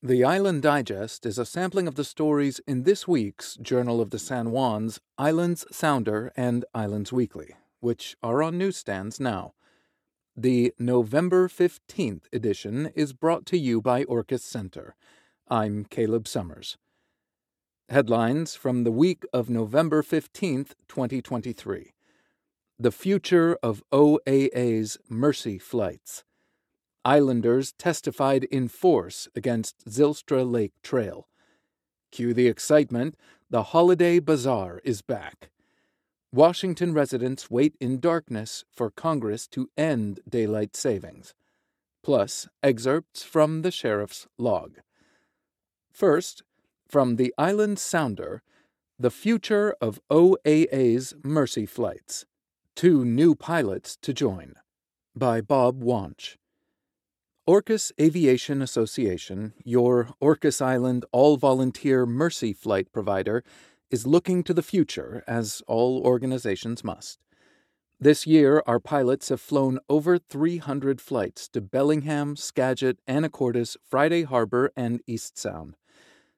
The Island Digest is a sampling of the stories in this week's Journal of the San Juans, Islands Sounder, and Islands Weekly, which are on newsstands now. The November 15th edition is brought to you by Orcas Center. I'm Caleb Summers. Headlines from the week of November 15th, 2023. The future of OAA's Mercy flights. Islanders testified in force against Zylstra Lake Trail. Cue the excitement, the holiday bazaar is back. Washington residents wait in darkness for Congress to end daylight savings. Plus, excerpts from the sheriff's log. First, from the Island Sounder, the future of OAA's Mercy flights. Two new pilots to join. By Bob Wanch. Orcas Aviation Association, your Orcas Island all volunteer Mercy flight provider, is looking to the future, as all organizations must. This year, our pilots have flown over 300 flights to Bellingham, Skagit, Anacortes, Friday Harbor, and Eastsound.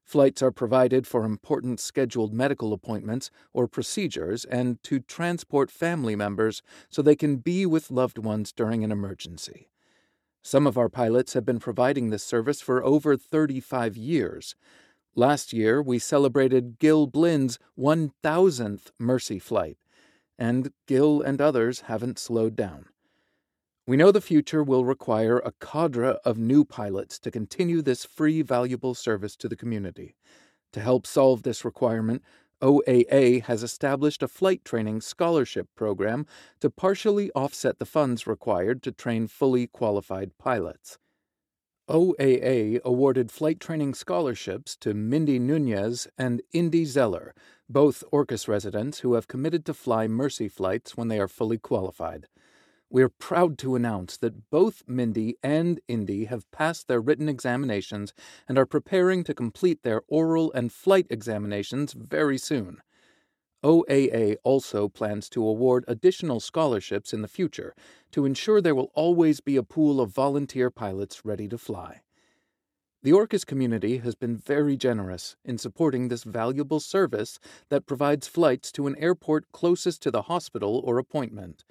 Flights are provided for important scheduled medical appointments or procedures and to transport family members so they can be with loved ones during an emergency. Some of our pilots have been providing this service for over 35 years. Last year, we celebrated Gil Blynn's 1000th Mercy flight, and Gil and others haven't slowed down. We know the future will require a cadre of new pilots to continue this free, valuable service to the community. To help solve this requirement, OAA has established a flight training scholarship program to partially offset the funds required to train fully qualified pilots. OAA awarded flight training scholarships to Mindy Nunez and Indy Zeller, both Orcas residents who have committed to fly Mercy flights when they are fully qualified. We're proud to announce that both Mindy and Indy have passed their written examinations and are preparing to complete their oral and flight examinations very soon. OAA also plans to award additional scholarships in the future to ensure there will always be a pool of volunteer pilots ready to fly. The Orcas community has been very generous in supporting this valuable service that provides flights to an airport closest to the hospital or appointment.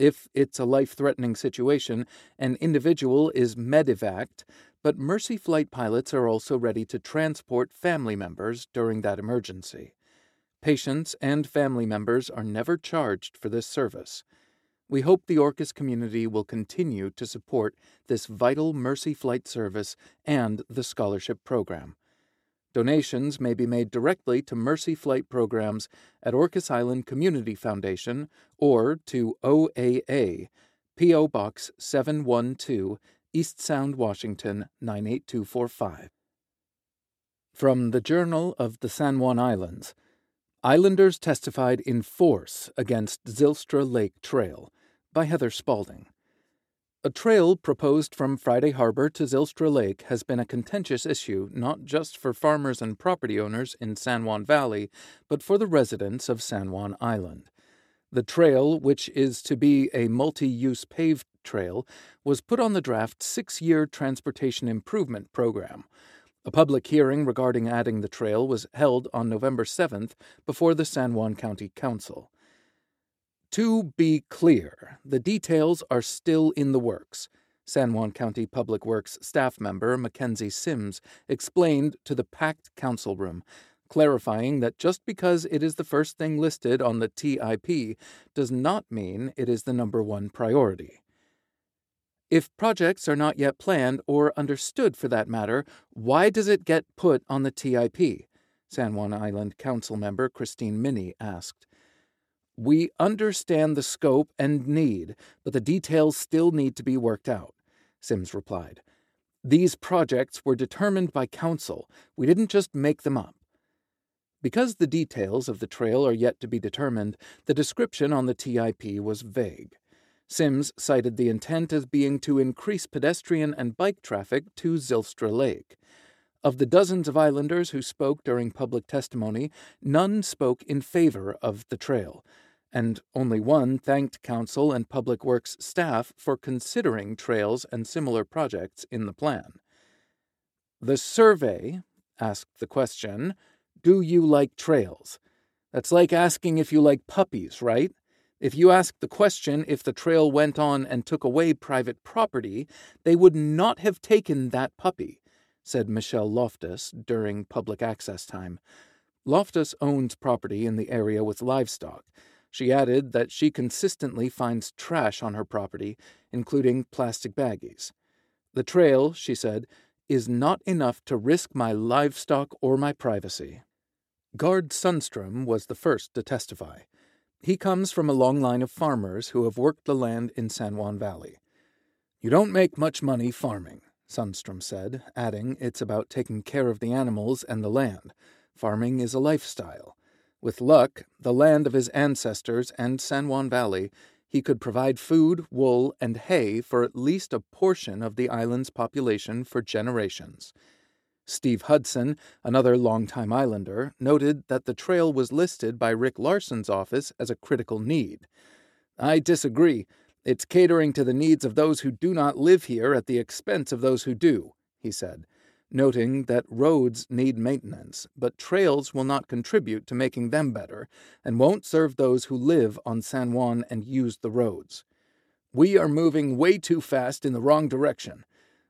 If it's a life threatening situation, an individual is medevaced, but Mercy flight pilots are also ready to transport family members during that emergency. Patients and family members are never charged for this service. We hope the Orcas community will continue to support this vital Mercy flight service and the scholarship program. Donations may be made directly to Mercy Flight programs at Orcas Island Community Foundation or to OAA, P.O. Box 712, Eastsound, Washington 98245. From the Journal of the San Juan Islands, Islanders testified in force against Zylstra Lake Trail by Heather Spalding. A trail proposed from Friday Harbor to Zylstra Lake has been a contentious issue not just for farmers and property owners in San Juan Valley, but for the residents of San Juan Island. The trail, which is to be a multi use paved trail, was put on the draft six year transportation improvement program. A public hearing regarding adding the trail was held on November 7th before the San Juan County Council. To be clear, the details are still in the works. San Juan County Public Works staff member Mackenzie Sims explained to the packed council room, clarifying that just because it is the first thing listed on the TIP does not mean it is the number one priority. If projects are not yet planned or understood for that matter, why does it get put on the TIP? San Juan Island Council member Christine Minney asked. We understand the scope and need, but the details still need to be worked out, Sims replied. These projects were determined by council. We didn't just make them up. Because the details of the trail are yet to be determined, the description on the TIP was vague. Sims cited the intent as being to increase pedestrian and bike traffic to Zylstra Lake. Of the dozens of islanders who spoke during public testimony, none spoke in favor of the trail and only one thanked Council and Public Works staff for considering trails and similar projects in the plan. The survey asked the question Do you like trails? That's like asking if you like puppies, right? If you ask the question if the trail went on and took away private property, they would not have taken that puppy, said Michelle Loftus during public access time. Loftus owns property in the area with livestock. She added that she consistently finds trash on her property, including plastic baggies. The trail, she said, is not enough to risk my livestock or my privacy. Gard Sundstrom was the first to testify. He comes from a long line of farmers who have worked the land in San Juan Valley. You don't make much money farming, Sundstrom said, adding it's about taking care of the animals and the land. Farming is a lifestyle. With luck, the land of his ancestors and San Juan Valley, he could provide food, wool, and hay for at least a portion of the island's population for generations. Steve Hudson, another longtime islander, noted that the trail was listed by Rick Larsen's office as a critical need. I disagree. It's catering to the needs of those who do not live here at the expense of those who do, he said, noting that roads need maintenance, but trails will not contribute to making them better and won't serve those who live on San Juan and use the roads. We are moving way too fast in the wrong direction.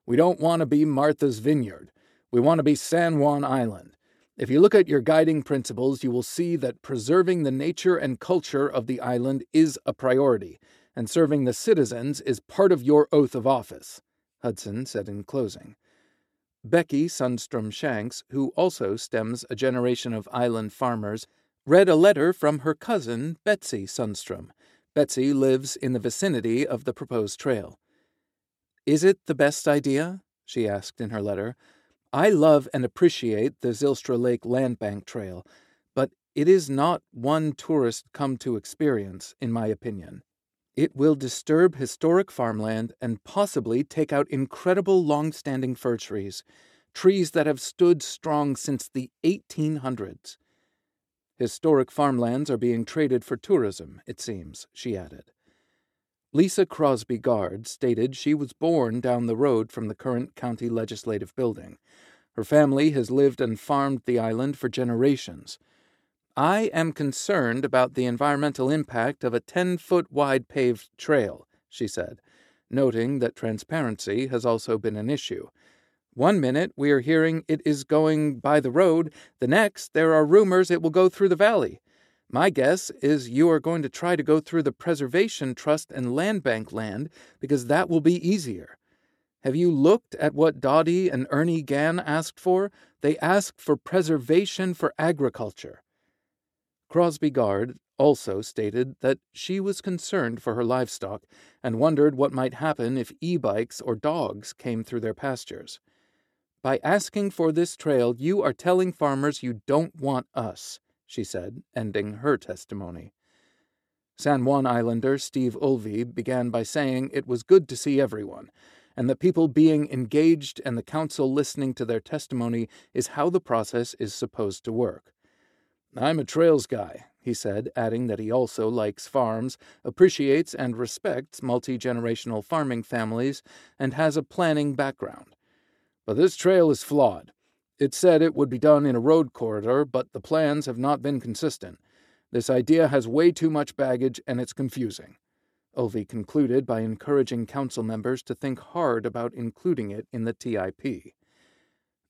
We don't want to be Martha's Vineyard. We want to be San Juan Island. If you look at your guiding principles, you will see that preserving the nature and culture of the island is a priority, and serving the citizens is part of your oath of office, Hudson said in closing. Becky Sundstrom Shanks, who also stems a generation of island farmers, read a letter from her cousin, Betsy Sundstrom. Betsy lives in the vicinity of the proposed trail. Is it the best idea? she asked in her letter. I love and appreciate the Zylstra Lake Land Bank Trail, but it is not one tourists come to experience, in my opinion. It will disturb historic farmland and possibly take out incredible long standing fir trees, trees that have stood strong since the 1800s. Historic farmlands are being traded for tourism, it seems, she added. Lisa Crosby Gard stated she was born down the road from the current county legislative building. Her family has lived and farmed the island for generations. I am concerned about the environmental impact of a 10 foot wide paved trail, she said, noting that transparency has also been an issue. One minute we are hearing it is going by the road, the next there are rumors it will go through the valley. My guess is you are going to try to go through the Preservation Trust and Land Bank land because that will be easier. Have you looked at what Dodie and Ernie Gann asked for? They asked for preservation for agriculture. Crosby Gard also stated that she was concerned for her livestock and wondered what might happen if e bikes or dogs came through their pastures. By asking for this trail, you are telling farmers you don't want us she said, ending her testimony. San Juan Islander Steve Ulvi began by saying it was good to see everyone, and that people being engaged and the council listening to their testimony is how the process is supposed to work. I'm a trails guy, he said, adding that he also likes farms, appreciates and respects multi generational farming families, and has a planning background. But this trail is flawed. It said it would be done in a road corridor, but the plans have not been consistent. This idea has way too much baggage and it's confusing. Ulvi concluded by encouraging council members to think hard about including it in the TIP.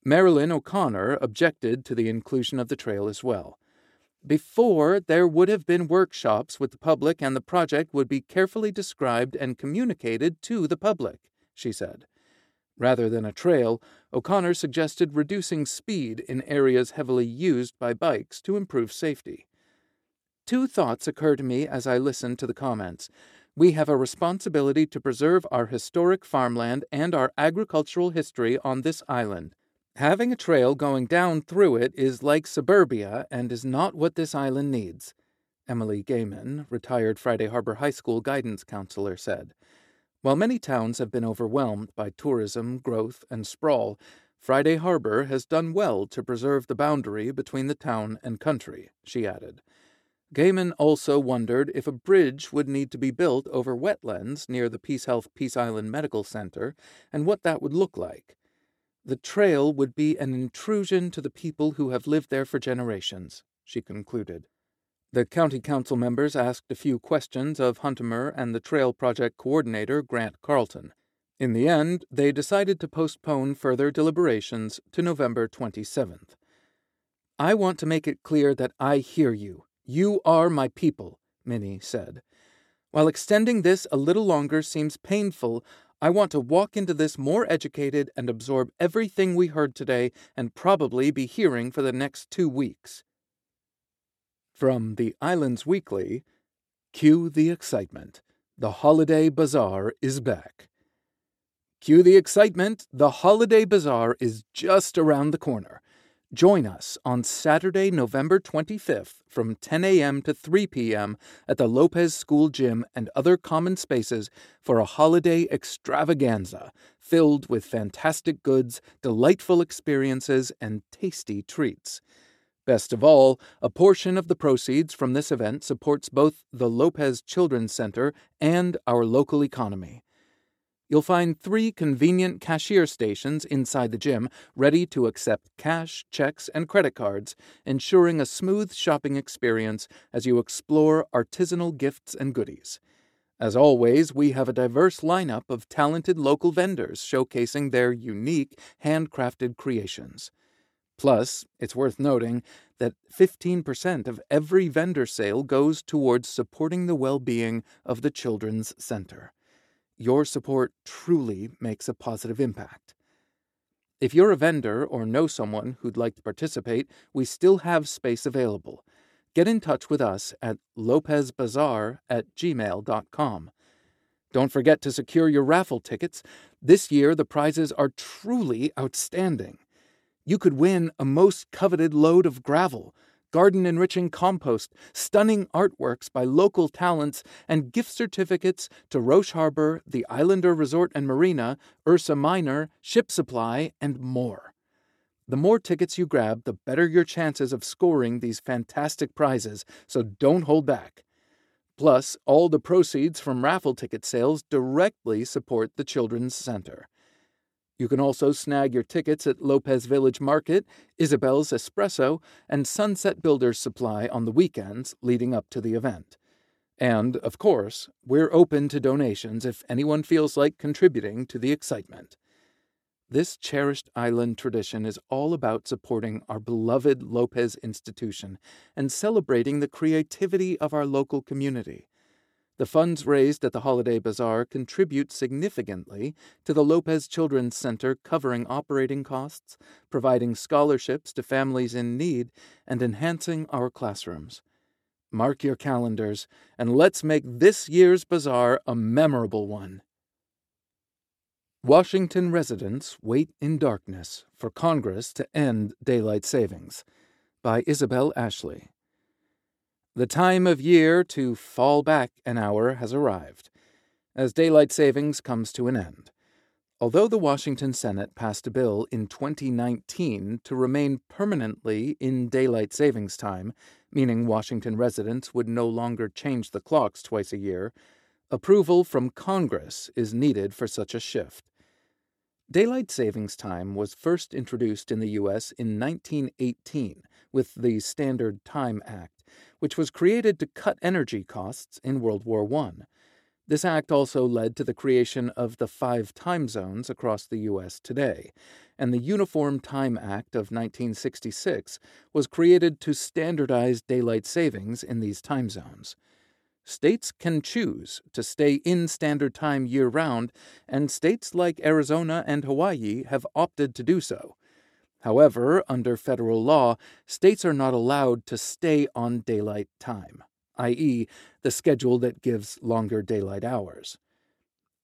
Marilyn O'Connor objected to the inclusion of the trail as well. Before, there would have been workshops with the public and the project would be carefully described and communicated to the public, she said. Rather than a trail, O'Connor suggested reducing speed in areas heavily used by bikes to improve safety. Two thoughts occur to me as I listen to the comments. We have a responsibility to preserve our historic farmland and our agricultural history on this island. Having a trail going down through it is like suburbia and is not what this island needs, Emily Gaiman, retired Friday Harbor High School guidance counselor, said. While many towns have been overwhelmed by tourism, growth, and sprawl, Friday Harbor has done well to preserve the boundary between the town and country, she added. Gaiman also wondered if a bridge would need to be built over wetlands near the PeaceHealth Peace Island Medical Center and what that would look like. The trail would be an intrusion to the people who have lived there for generations, she concluded. The county council members asked a few questions of Huntemer and the trail project coordinator, Grant Carlton. In the end, they decided to postpone further deliberations to November 27th. I want to make it clear that I hear you. You are my people, Minney said. While extending this a little longer seems painful, I want to walk into this more educated and absorb everything we heard today and probably be hearing for the next two weeks. From the Islands Weekly, cue the excitement. The holiday bazaar is back. Cue the excitement. The holiday bazaar is just around the corner. Join us on Saturday, November 25th from 10 a.m. to 3 p.m. at the Lopez School Gym and other common spaces for a holiday extravaganza filled with fantastic goods, delightful experiences, and tasty treats. Best of all, a portion of the proceeds from this event supports both the Lopez Children's Center and our local economy. You'll find three convenient cashier stations inside the gym ready to accept cash, checks, and credit cards, ensuring a smooth shopping experience as you explore artisanal gifts and goodies. As always, we have a diverse lineup of talented local vendors showcasing their unique, handcrafted creations. Plus, it's worth noting that 15% of every vendor sale goes towards supporting the well being of the Children's Center. Your support truly makes a positive impact. If you're a vendor or know someone who'd like to participate, we still have space available. Get in touch with us at lopezbazaar at gmail.com. Don't forget to secure your raffle tickets. This year, the prizes are truly outstanding. You could win a most coveted load of gravel, garden enriching compost, stunning artworks by local talents, and gift certificates to Roche Harbor, the Islander Resort and Marina, Ursa Minor, Ship Supply, and more. The more tickets you grab, the better your chances of scoring these fantastic prizes, so don't hold back. Plus, all the proceeds from raffle ticket sales directly support the Children's Center. You can also snag your tickets at Lopez Village Market, Isabel's Espresso, and Sunset Builders Supply on the weekends leading up to the event. And, of course, we're open to donations if anyone feels like contributing to the excitement. This cherished island tradition is all about supporting our beloved Lopez institution and celebrating the creativity of our local community. The funds raised at the Holiday Bazaar contribute significantly to the Lopez Children's Center covering operating costs, providing scholarships to families in need, and enhancing our classrooms. Mark your calendars, and let's make this year's bazaar a memorable one. Washington residents wait in darkness for Congress to end daylight savings by Isabel Ashley. The time of year to fall back an hour has arrived, as daylight savings comes to an end. Although the Washington Senate passed a bill in 2019 to remain permanently in daylight savings time, meaning Washington residents would no longer change the clocks twice a year, approval from Congress is needed for such a shift. Daylight savings time was first introduced in the U.S. in 1918 with the Standard Time Act which was created to cut energy costs in World War I. This act also led to the creation of the five time zones across the U.S. today, and the Uniform Time Act of 1966 was created to standardize daylight savings in these time zones. States can choose to stay in standard time year round, and states like Arizona and Hawaii have opted to do so. However, under federal law, states are not allowed to stay on daylight time, i.e., the schedule that gives longer daylight hours.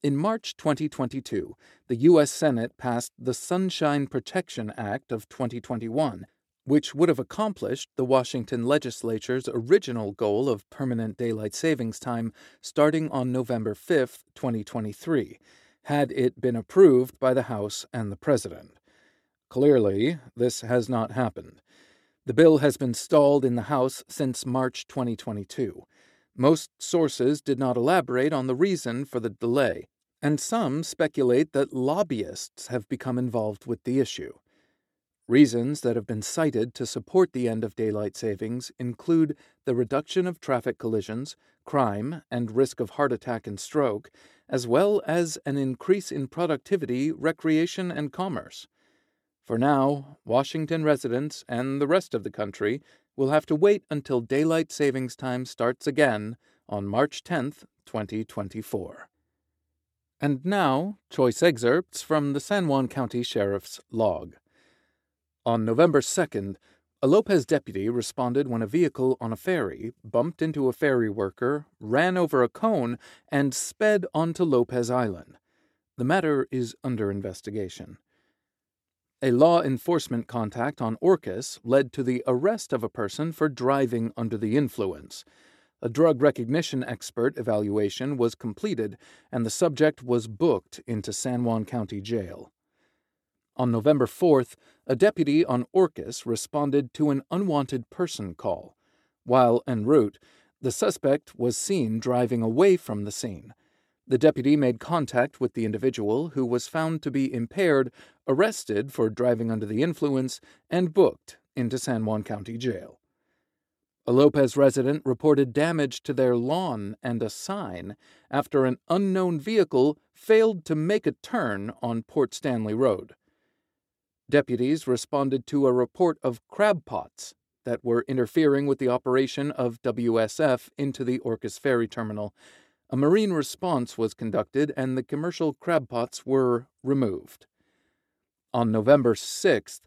In March 2022, the U.S. Senate passed the Sunshine Protection Act of 2021, which would have accomplished the Washington legislature's original goal of permanent daylight savings time starting on November 5, 2023, had it been approved by the House and the President. Clearly, this has not happened. The bill has been stalled in the House since March 2022. Most sources did not elaborate on the reason for the delay. and some speculate that lobbyists have become involved with the issue. Reasons that have been cited to support the end of daylight savings include the reduction of traffic collisions, crime, and risk of heart attack and stroke, as well as an increase in productivity, recreation, and commerce. For now, Washington residents and the rest of the country will have to wait until daylight savings time starts again on March 10th, 2024. And now, choice excerpts from the San Juan County Sheriff's log. On November 2nd, a Lopez deputy responded when a vehicle on a ferry bumped into a ferry worker, ran over a cone, and sped onto Lopez Island. The matter is under investigation. A law enforcement contact on Orcas led to the arrest of a person for driving under the influence. A drug recognition expert evaluation was completed, and the subject was booked into San Juan County Jail. On November 4th, a deputy on Orcas responded to an unwanted person call. While en route, the suspect was seen driving away from the scene. The deputy made contact with the individual, who was found to be impaired, arrested for driving under the influence, and booked into San Juan County Jail. A Lopez resident reported damage to their lawn and a sign after an unknown vehicle failed to make a turn on Port Stanley Road. Deputies responded to a report of crab pots that were interfering with the operation of WSF into the Orcas Ferry Terminal. A marine response was conducted and the commercial crab pots were removed. On November 6th,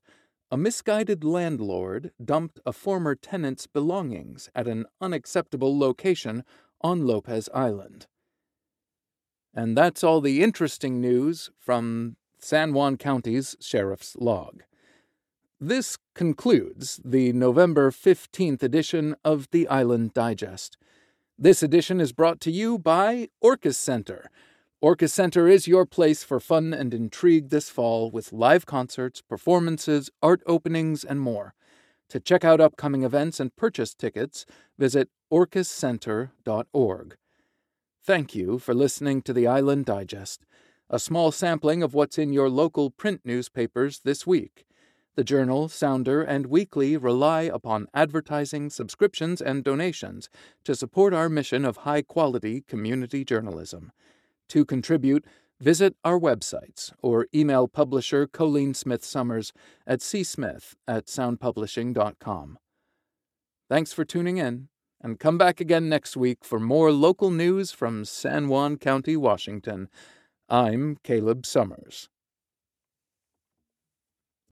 a misguided landlord dumped a former tenant's belongings at an unacceptable location on Lopez Island. And that's all the interesting news from San Juan County's Sheriff's Log. This concludes the November 15th edition of the Island Digest. This edition is brought to you by Orcas Center Orcas Center is your place for fun and intrigue this fall with live concerts, performances, art openings, and more. To check out upcoming events and purchase tickets, visit orcascenter.org. Thank you for listening to the Island Digest, a small sampling of what's in your local print newspapers this week. The Journal, Sounder, and Weekly rely upon advertising, subscriptions, and donations to support our mission of high quality community journalism. To contribute, visit our websites or email publisher Colleen Smith Summers at csmith at soundpublishing.com. Thanks for tuning in, and come back again next week for more local news from San Juan County, Washington. I'm Caleb Summers.